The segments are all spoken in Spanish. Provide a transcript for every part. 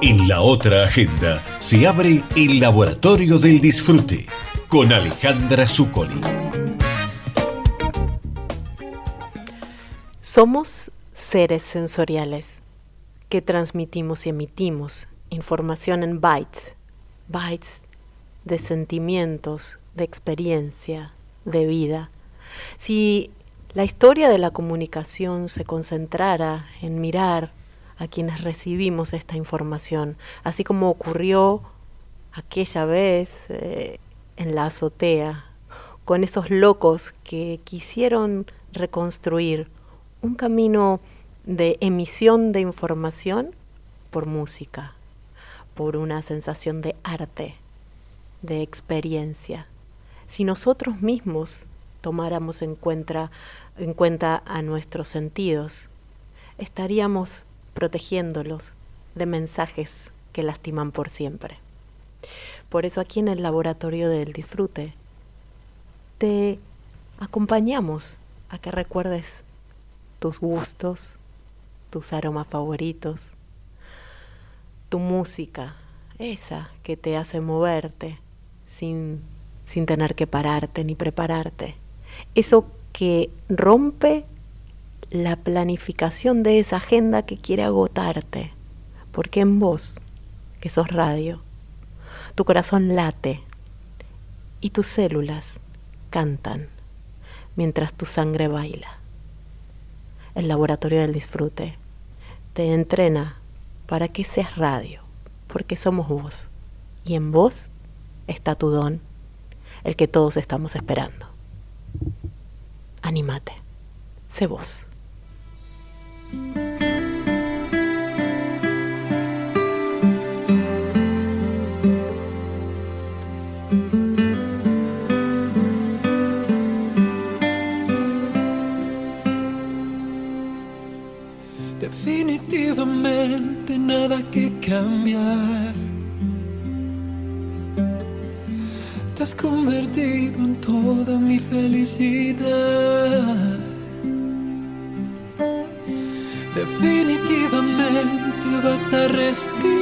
En la otra agenda se abre el Laboratorio del Disfrute con Alejandra Zuccoli. Somos seres sensoriales que transmitimos y emitimos información en bytes, bytes de sentimientos, de experiencia, de vida. Si la historia de la comunicación se concentrara en mirar a quienes recibimos esta información, así como ocurrió aquella vez eh, en la azotea, con esos locos que quisieron reconstruir un camino de emisión de información por música, por una sensación de arte, de experiencia. Si nosotros mismos tomáramos en cuenta, en cuenta a nuestros sentidos, estaríamos protegiéndolos de mensajes que lastiman por siempre. Por eso aquí en el laboratorio del disfrute te acompañamos a que recuerdes tus gustos, tus aromas favoritos, tu música, esa que te hace moverte sin, sin tener que pararte ni prepararte. Eso que rompe la planificación de esa agenda que quiere agotarte, porque en vos, que sos radio, tu corazón late y tus células cantan mientras tu sangre baila. El laboratorio del disfrute te entrena para que seas radio, porque somos vos y en vos está tu don, el que todos estamos esperando. Anímate, sé vos. Definitivamente nada que cambiar. Te has convertido en toda mi felicidad. Definitivamente basta respirar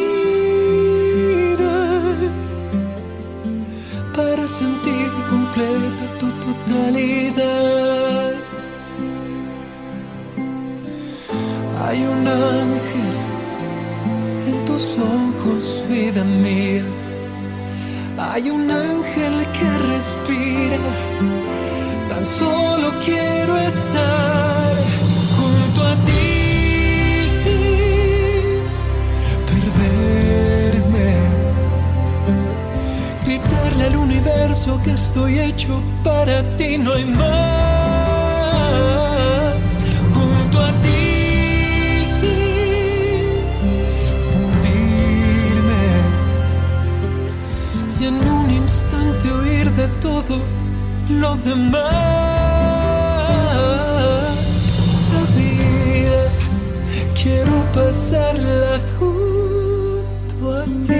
para sentir completa tu totalidad. Hay un ángel tus ojos, vida mía. Hay un ángel que respira. Tan solo quiero estar junto a ti. Perderme. Gritarle al universo que estoy hecho para ti. No hay más. Todo lo demás. La vida quiero pasarla junto a ti.